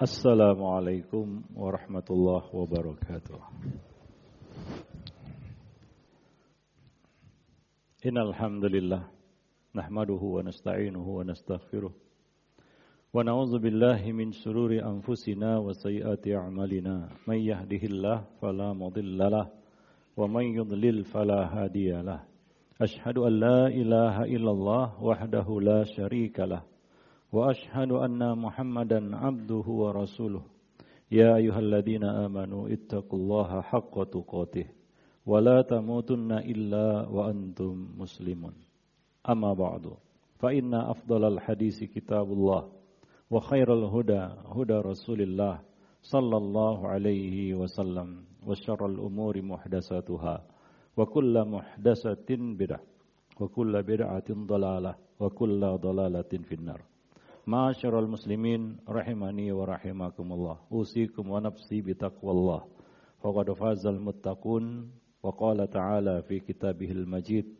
Assalamualaikum warahmatullahi wabarakatuh. Innal hamdalillah nahmaduhu wa nasta'inuhu wa nastaghfiruh. Wa na'udzu billahi min shururi anfusina wa sayyiati a'malina. May yahdihillahu fala mudhillalah wa may yudlil fala hadiyalah ashhadu an la ilaha illallah wahdahu la syarikalah وأشهد أن محمدا عبده ورسوله. يا أيها الذين آمنوا اتقوا الله حق تقاته ولا تموتن إلا وأنتم مسلمون. أما بعد فإن أفضل الحديث كتاب الله وخير الهدى هدى رسول الله صلى الله عليه وسلم وشر الأمور محدثاتها وكل محدثة بدعة وكل بدعة ضلالة وكل ضلالة في النار. Ma'asyiral muslimin rahimani wa rahimakumullah. Usikum wa nafsi bitaqwallah. Faqad fazal muttaqun wa qala ta'ala fi kitabihil majid.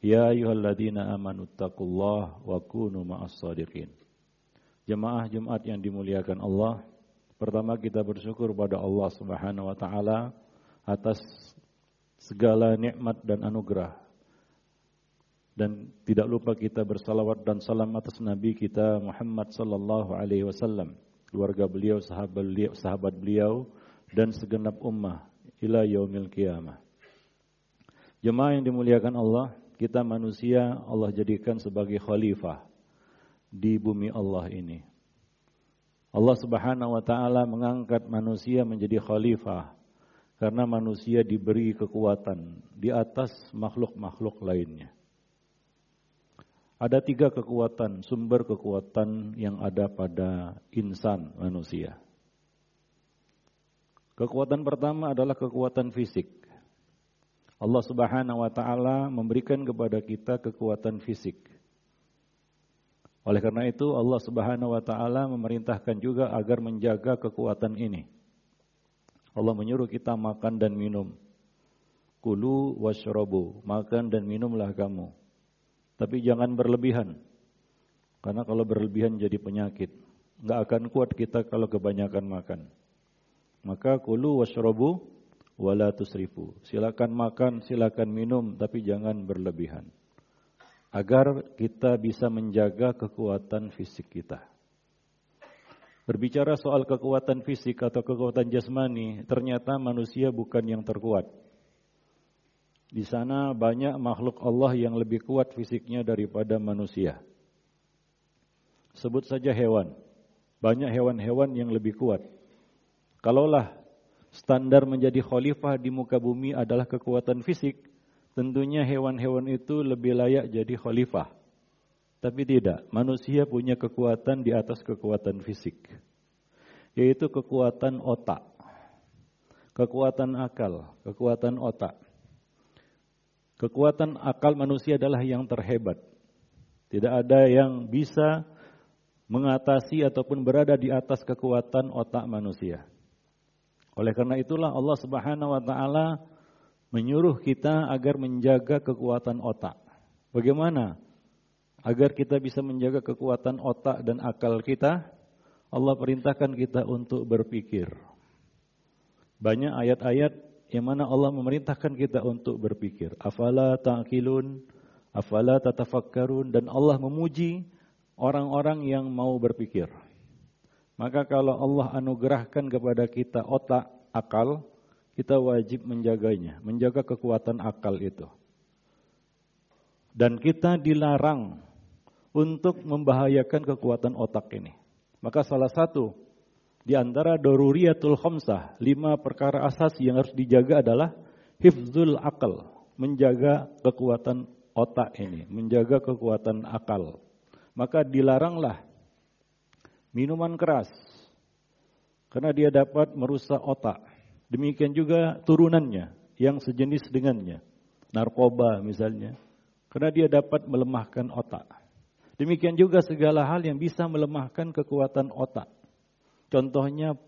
Ya ayyuhalladzina amanu taqullah wa kunu ma'as sadiqin. Jemaah Jumat yang dimuliakan Allah, pertama kita bersyukur pada Allah Subhanahu wa taala atas segala nikmat dan anugerah dan tidak lupa kita bersalawat dan salam atas Nabi kita Muhammad sallallahu alaihi wasallam, keluarga beliau, sahabat beliau, sahabat beliau dan segenap ummah ila yaumil qiyamah. Jemaah yang dimuliakan Allah, kita manusia Allah jadikan sebagai khalifah di bumi Allah ini. Allah Subhanahu wa taala mengangkat manusia menjadi khalifah karena manusia diberi kekuatan di atas makhluk-makhluk lainnya. Ada tiga kekuatan, sumber kekuatan yang ada pada insan manusia. Kekuatan pertama adalah kekuatan fisik. Allah Subhanahu wa taala memberikan kepada kita kekuatan fisik. Oleh karena itu Allah Subhanahu wa taala memerintahkan juga agar menjaga kekuatan ini. Allah menyuruh kita makan dan minum. Kulu washrabu, makan dan minumlah kamu. Tapi jangan berlebihan. Karena kalau berlebihan jadi penyakit. Nggak akan kuat kita kalau kebanyakan makan. Maka kulu washrobu wala tusrifu. Silakan makan, silakan minum, tapi jangan berlebihan. Agar kita bisa menjaga kekuatan fisik kita. Berbicara soal kekuatan fisik atau kekuatan jasmani, ternyata manusia bukan yang terkuat. Di sana banyak makhluk Allah yang lebih kuat fisiknya daripada manusia. Sebut saja hewan. Banyak hewan-hewan yang lebih kuat. Kalaulah standar menjadi khalifah di muka bumi adalah kekuatan fisik, tentunya hewan-hewan itu lebih layak jadi khalifah. Tapi tidak, manusia punya kekuatan di atas kekuatan fisik, yaitu kekuatan otak, kekuatan akal, kekuatan otak. Kekuatan akal manusia adalah yang terhebat. Tidak ada yang bisa mengatasi ataupun berada di atas kekuatan otak manusia. Oleh karena itulah Allah Subhanahu wa taala menyuruh kita agar menjaga kekuatan otak. Bagaimana agar kita bisa menjaga kekuatan otak dan akal kita? Allah perintahkan kita untuk berpikir. Banyak ayat-ayat yang mana Allah memerintahkan kita untuk berpikir. Afala ta'qilun, afala tatafakkarun dan Allah memuji orang-orang yang mau berpikir. Maka kalau Allah anugerahkan kepada kita otak, akal, kita wajib menjaganya, menjaga kekuatan akal itu. Dan kita dilarang untuk membahayakan kekuatan otak ini. Maka salah satu di antara doruriyatul khamsah, lima perkara asas yang harus dijaga adalah hifzul akal, menjaga kekuatan otak ini, menjaga kekuatan akal. Maka dilaranglah minuman keras, karena dia dapat merusak otak. Demikian juga turunannya yang sejenis dengannya, narkoba misalnya, karena dia dapat melemahkan otak. Demikian juga segala hal yang bisa melemahkan kekuatan otak. Contohnya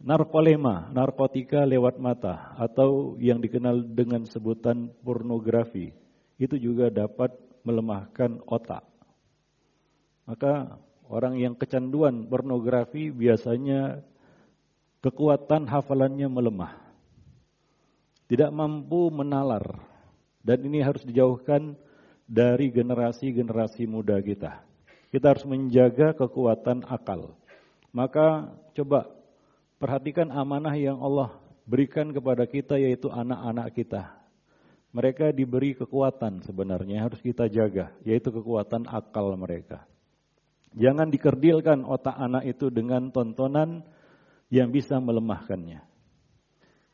narkolema, narkotika lewat mata atau yang dikenal dengan sebutan pornografi. Itu juga dapat melemahkan otak. Maka Orang yang kecanduan pornografi biasanya kekuatan hafalannya melemah. Tidak mampu menalar. Dan ini harus dijauhkan dari generasi-generasi muda kita. Kita harus menjaga kekuatan akal. Maka coba perhatikan amanah yang Allah berikan kepada kita yaitu anak-anak kita. Mereka diberi kekuatan sebenarnya harus kita jaga, yaitu kekuatan akal mereka. Jangan dikerdilkan otak anak itu dengan tontonan yang bisa melemahkannya.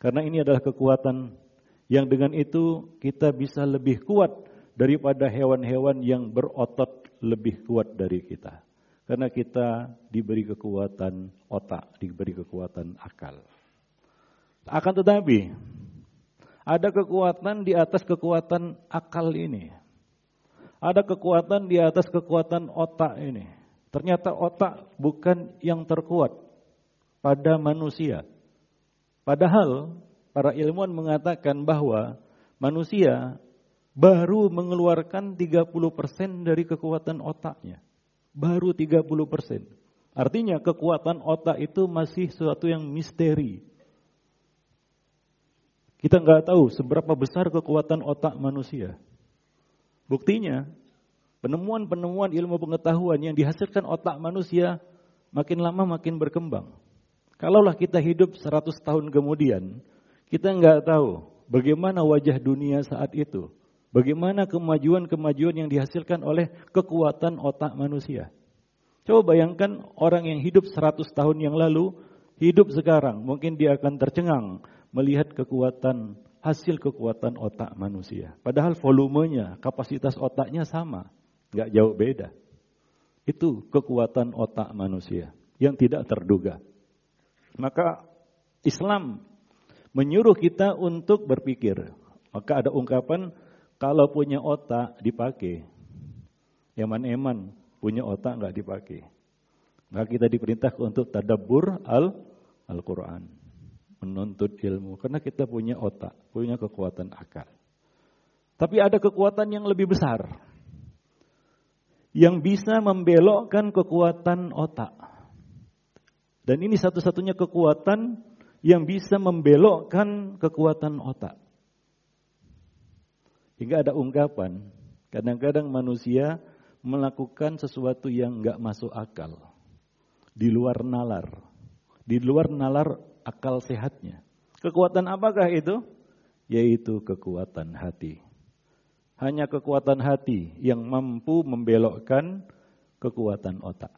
Karena ini adalah kekuatan yang dengan itu kita bisa lebih kuat daripada hewan-hewan yang berotot lebih kuat dari kita. Karena kita diberi kekuatan otak, diberi kekuatan akal. Akan tetapi, ada kekuatan di atas kekuatan akal ini. Ada kekuatan di atas kekuatan otak ini. Ternyata otak bukan yang terkuat pada manusia. Padahal para ilmuwan mengatakan bahwa manusia baru mengeluarkan 30% dari kekuatan otaknya. Baru 30%. Artinya kekuatan otak itu masih sesuatu yang misteri. Kita nggak tahu seberapa besar kekuatan otak manusia. Buktinya, penemuan-penemuan ilmu pengetahuan yang dihasilkan otak manusia makin lama makin berkembang. Kalaulah kita hidup 100 tahun kemudian, kita nggak tahu bagaimana wajah dunia saat itu. Bagaimana kemajuan-kemajuan yang dihasilkan oleh kekuatan otak manusia. Coba bayangkan orang yang hidup 100 tahun yang lalu, hidup sekarang. Mungkin dia akan tercengang melihat kekuatan hasil kekuatan otak manusia. Padahal volumenya, kapasitas otaknya sama nggak jauh beda. Itu kekuatan otak manusia yang tidak terduga. Maka Islam menyuruh kita untuk berpikir. Maka ada ungkapan kalau punya otak dipakai. Eman-eman punya otak nggak dipakai. Maka kita diperintah untuk tadabbur al Al-Quran. Menuntut ilmu. Karena kita punya otak, punya kekuatan akal. Tapi ada kekuatan yang lebih besar yang bisa membelokkan kekuatan otak. Dan ini satu-satunya kekuatan yang bisa membelokkan kekuatan otak. Hingga ada ungkapan, kadang-kadang manusia melakukan sesuatu yang nggak masuk akal. Di luar nalar. Di luar nalar akal sehatnya. Kekuatan apakah itu? Yaitu kekuatan hati. Hanya kekuatan hati yang mampu membelokkan kekuatan otak.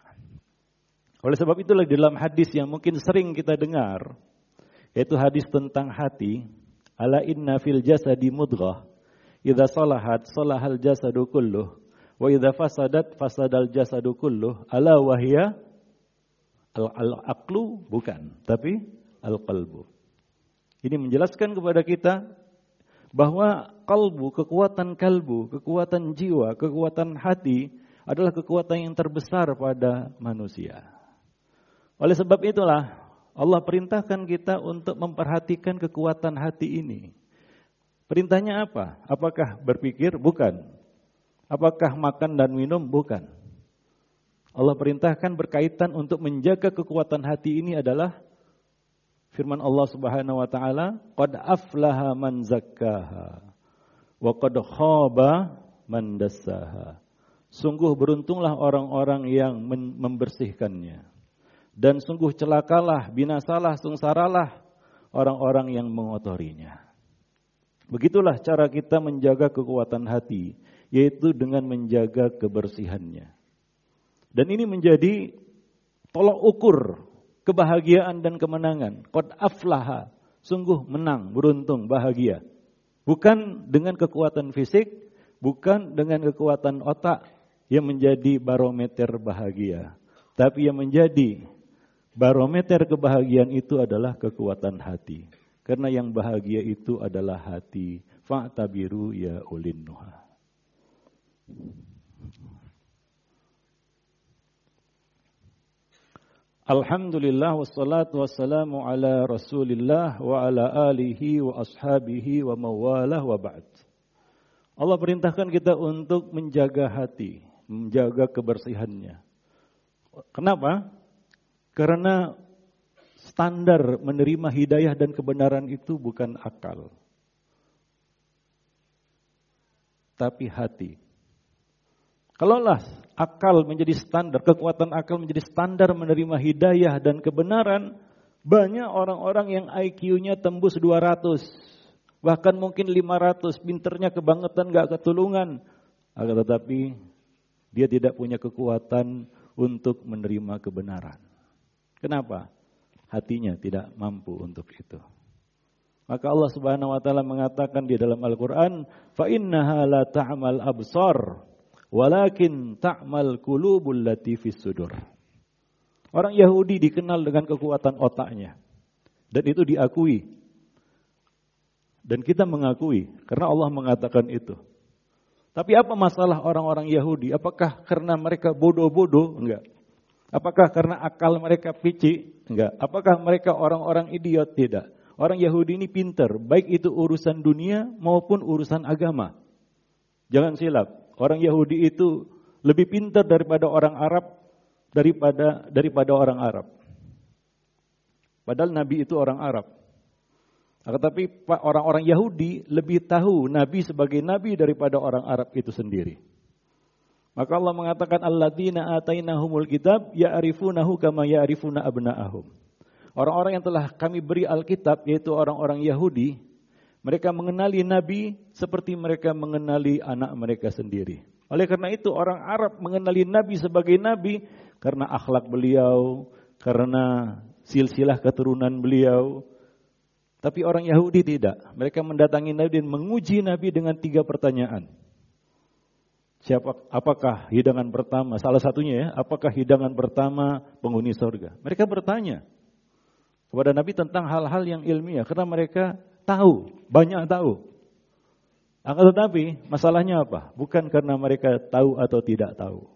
Oleh sebab itulah di dalam hadis yang mungkin sering kita dengar, yaitu hadis tentang hati, ala inna fil jasadi mudghah, idza salahat salahal jasadu kulluh, wa idza fasadat fasadal jasadu kulluh, ala wahya al-aqlu bukan, tapi al-qalbu. Ini menjelaskan kepada kita bahwa kalbu, kekuatan kalbu, kekuatan jiwa, kekuatan hati adalah kekuatan yang terbesar pada manusia. Oleh sebab itulah Allah perintahkan kita untuk memperhatikan kekuatan hati ini. Perintahnya apa? Apakah berpikir? Bukan. Apakah makan dan minum? Bukan. Allah perintahkan berkaitan untuk menjaga kekuatan hati ini adalah Firman Allah Subhanahu wa taala, "Qad aflaha man zakkaha wa qad khaba man dassaha." Sungguh beruntunglah orang-orang yang membersihkannya. Dan sungguh celakalah, binasalah, sungsaralah orang-orang yang mengotorinya. Begitulah cara kita menjaga kekuatan hati, yaitu dengan menjaga kebersihannya. Dan ini menjadi tolok ukur kebahagiaan dan kemenangan. Qad aflaha, sungguh menang, beruntung, bahagia. Bukan dengan kekuatan fisik, bukan dengan kekuatan otak yang menjadi barometer bahagia. Tapi yang menjadi barometer kebahagiaan itu adalah kekuatan hati. Karena yang bahagia itu adalah hati. Fa'tabiru ya ulin nuha. Alhamdulillah wassalatu wassalamu ala rasulillah wa ala alihi wa ashabihi wa mawalah wa ba'd. Allah perintahkan kita untuk menjaga hati, menjaga kebersihannya. Kenapa? Karena standar menerima hidayah dan kebenaran itu bukan akal. Tapi hati. Kalaulah akal menjadi standar, kekuatan akal menjadi standar menerima hidayah dan kebenaran, banyak orang-orang yang IQ-nya tembus 200, bahkan mungkin 500, pinternya kebangetan gak ketulungan. Akan tetapi dia tidak punya kekuatan untuk menerima kebenaran. Kenapa? Hatinya tidak mampu untuk itu. Maka Allah Subhanahu wa taala mengatakan di dalam Al-Qur'an, "Fa innaha la ta'mal absar." Walakin ta'mal qulubul lati sudur. Orang Yahudi dikenal dengan kekuatan otaknya. Dan itu diakui. Dan kita mengakui karena Allah mengatakan itu. Tapi apa masalah orang-orang Yahudi? Apakah karena mereka bodoh-bodoh? Enggak. Apakah karena akal mereka pici? Enggak. Apakah mereka orang-orang idiot? Tidak. Orang Yahudi ini pinter, baik itu urusan dunia maupun urusan agama. Jangan silap. Orang Yahudi itu lebih pintar daripada orang Arab daripada daripada orang Arab. Padahal Nabi itu orang Arab. Tetapi orang-orang Yahudi lebih tahu Nabi sebagai Nabi daripada orang Arab itu sendiri. Maka Allah mengatakan alladzina atainahumul kitab ya'rifunahu kama ya'rifuna abna'ahum. Orang-orang yang telah kami beri Alkitab yaitu orang-orang Yahudi mereka mengenali Nabi seperti mereka mengenali anak mereka sendiri. Oleh karena itu orang Arab mengenali Nabi sebagai Nabi karena akhlak beliau, karena silsilah keturunan beliau. Tapi orang Yahudi tidak. Mereka mendatangi Nabi dan menguji Nabi dengan tiga pertanyaan. Siapa, apakah hidangan pertama, salah satunya ya, apakah hidangan pertama penghuni sorga? Mereka bertanya kepada Nabi tentang hal-hal yang ilmiah, karena mereka tahu, banyak tahu. Akan tetapi masalahnya apa? Bukan karena mereka tahu atau tidak tahu.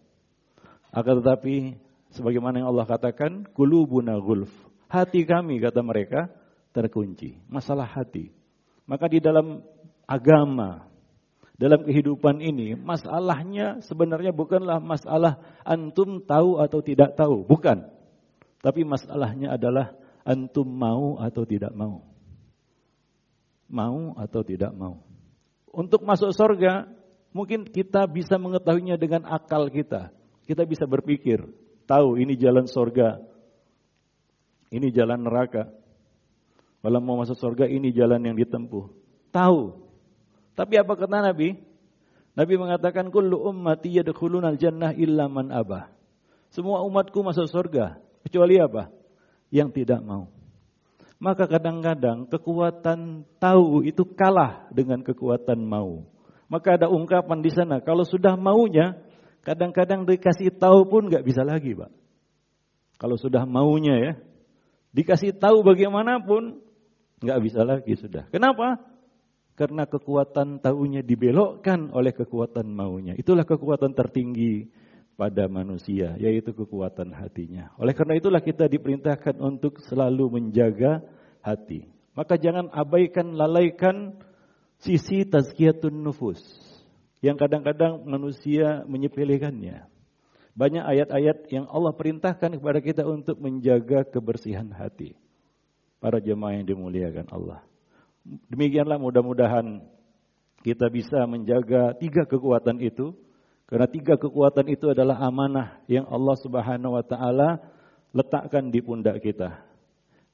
Akan tetapi sebagaimana yang Allah katakan, kulubuna gulf. Hati kami kata mereka terkunci. Masalah hati. Maka di dalam agama, dalam kehidupan ini, masalahnya sebenarnya bukanlah masalah antum tahu atau tidak tahu, bukan. Tapi masalahnya adalah antum mau atau tidak mau. Mau atau tidak mau. Untuk masuk surga, mungkin kita bisa mengetahuinya dengan akal kita. Kita bisa berpikir, tahu ini jalan surga, ini jalan neraka. Kalau mau masuk surga, ini jalan yang ditempuh. Tahu. Tapi apa kata Nabi? Nabi mengatakan, Kullu ummati yadkhulunal jannah illa man abah. Semua umatku masuk surga. Kecuali apa? Yang tidak mau. Maka kadang-kadang kekuatan tahu itu kalah dengan kekuatan mau. Maka ada ungkapan di sana, kalau sudah maunya, kadang-kadang dikasih tahu pun nggak bisa lagi, Pak. Kalau sudah maunya ya, dikasih tahu bagaimanapun, nggak bisa lagi sudah. Kenapa? Karena kekuatan tahunya dibelokkan oleh kekuatan maunya. Itulah kekuatan tertinggi pada manusia, yaitu kekuatan hatinya. Oleh karena itulah kita diperintahkan untuk selalu menjaga hati. Maka jangan abaikan, lalaikan sisi tazkiyatun nufus. Yang kadang-kadang manusia menyepelekannya. Banyak ayat-ayat yang Allah perintahkan kepada kita untuk menjaga kebersihan hati. Para jemaah yang dimuliakan Allah. Demikianlah mudah-mudahan kita bisa menjaga tiga kekuatan itu karena tiga kekuatan itu adalah amanah yang Allah Subhanahu wa taala letakkan di pundak kita.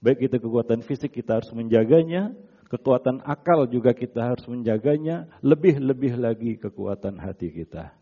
Baik itu kekuatan fisik kita harus menjaganya, kekuatan akal juga kita harus menjaganya, lebih-lebih lagi kekuatan hati kita.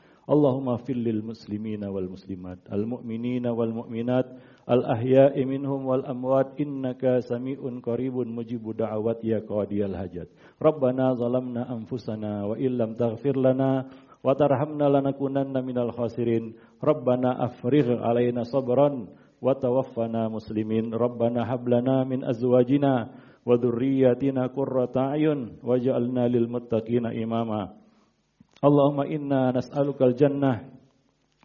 Allahumma fil lil muslimina wal muslimat al mu'minina wal mu'minat al ahya'i minhum wal amwat innaka sami'un qaribun mujibu da'awat ya qadiyal hajat. Rabbana zalamna anfusana wa illam taghfir lana wa tarhamna lanakunanna minal khasirin. Rabbana afrigh alaina sabran wa tawaffana muslimin rabbana hab lana min azwajina wa dhurriyyatina qurrata a'yun waj'alna lil muttaqina imama Allahumma inna nas'alukal jannah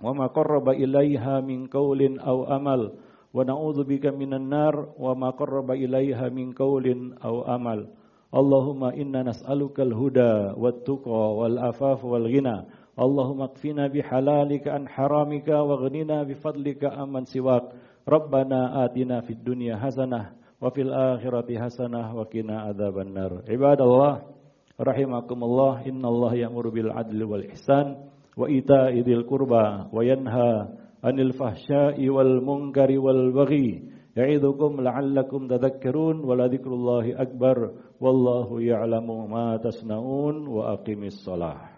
wa ma qarraba ilaiha min qawlin aw amal wa na'udzu bika minan nar wa ma qarraba ilaiha min qawlin aw amal. Allahumma inna nas'alukal huda wat tuqa wal afaf wal ghina Allahumma kfina bihalalika an haramika wa ghnina bifadlika amman siwak. Rabbana atina fid dunya hasanah wa fil akhirati hasanah wa qina adzaban nar. Ibadallah rahimakumullah innallaha ya'muru bil adli wal ihsan wa ita'i dzil qurba wa yanha 'anil fahsya'i wal munkari wal baghi. Ya'idukum la'allakum tadhakkarun wa la akbar wallahu ya'lamu ma tasnaun wa aqimis shalah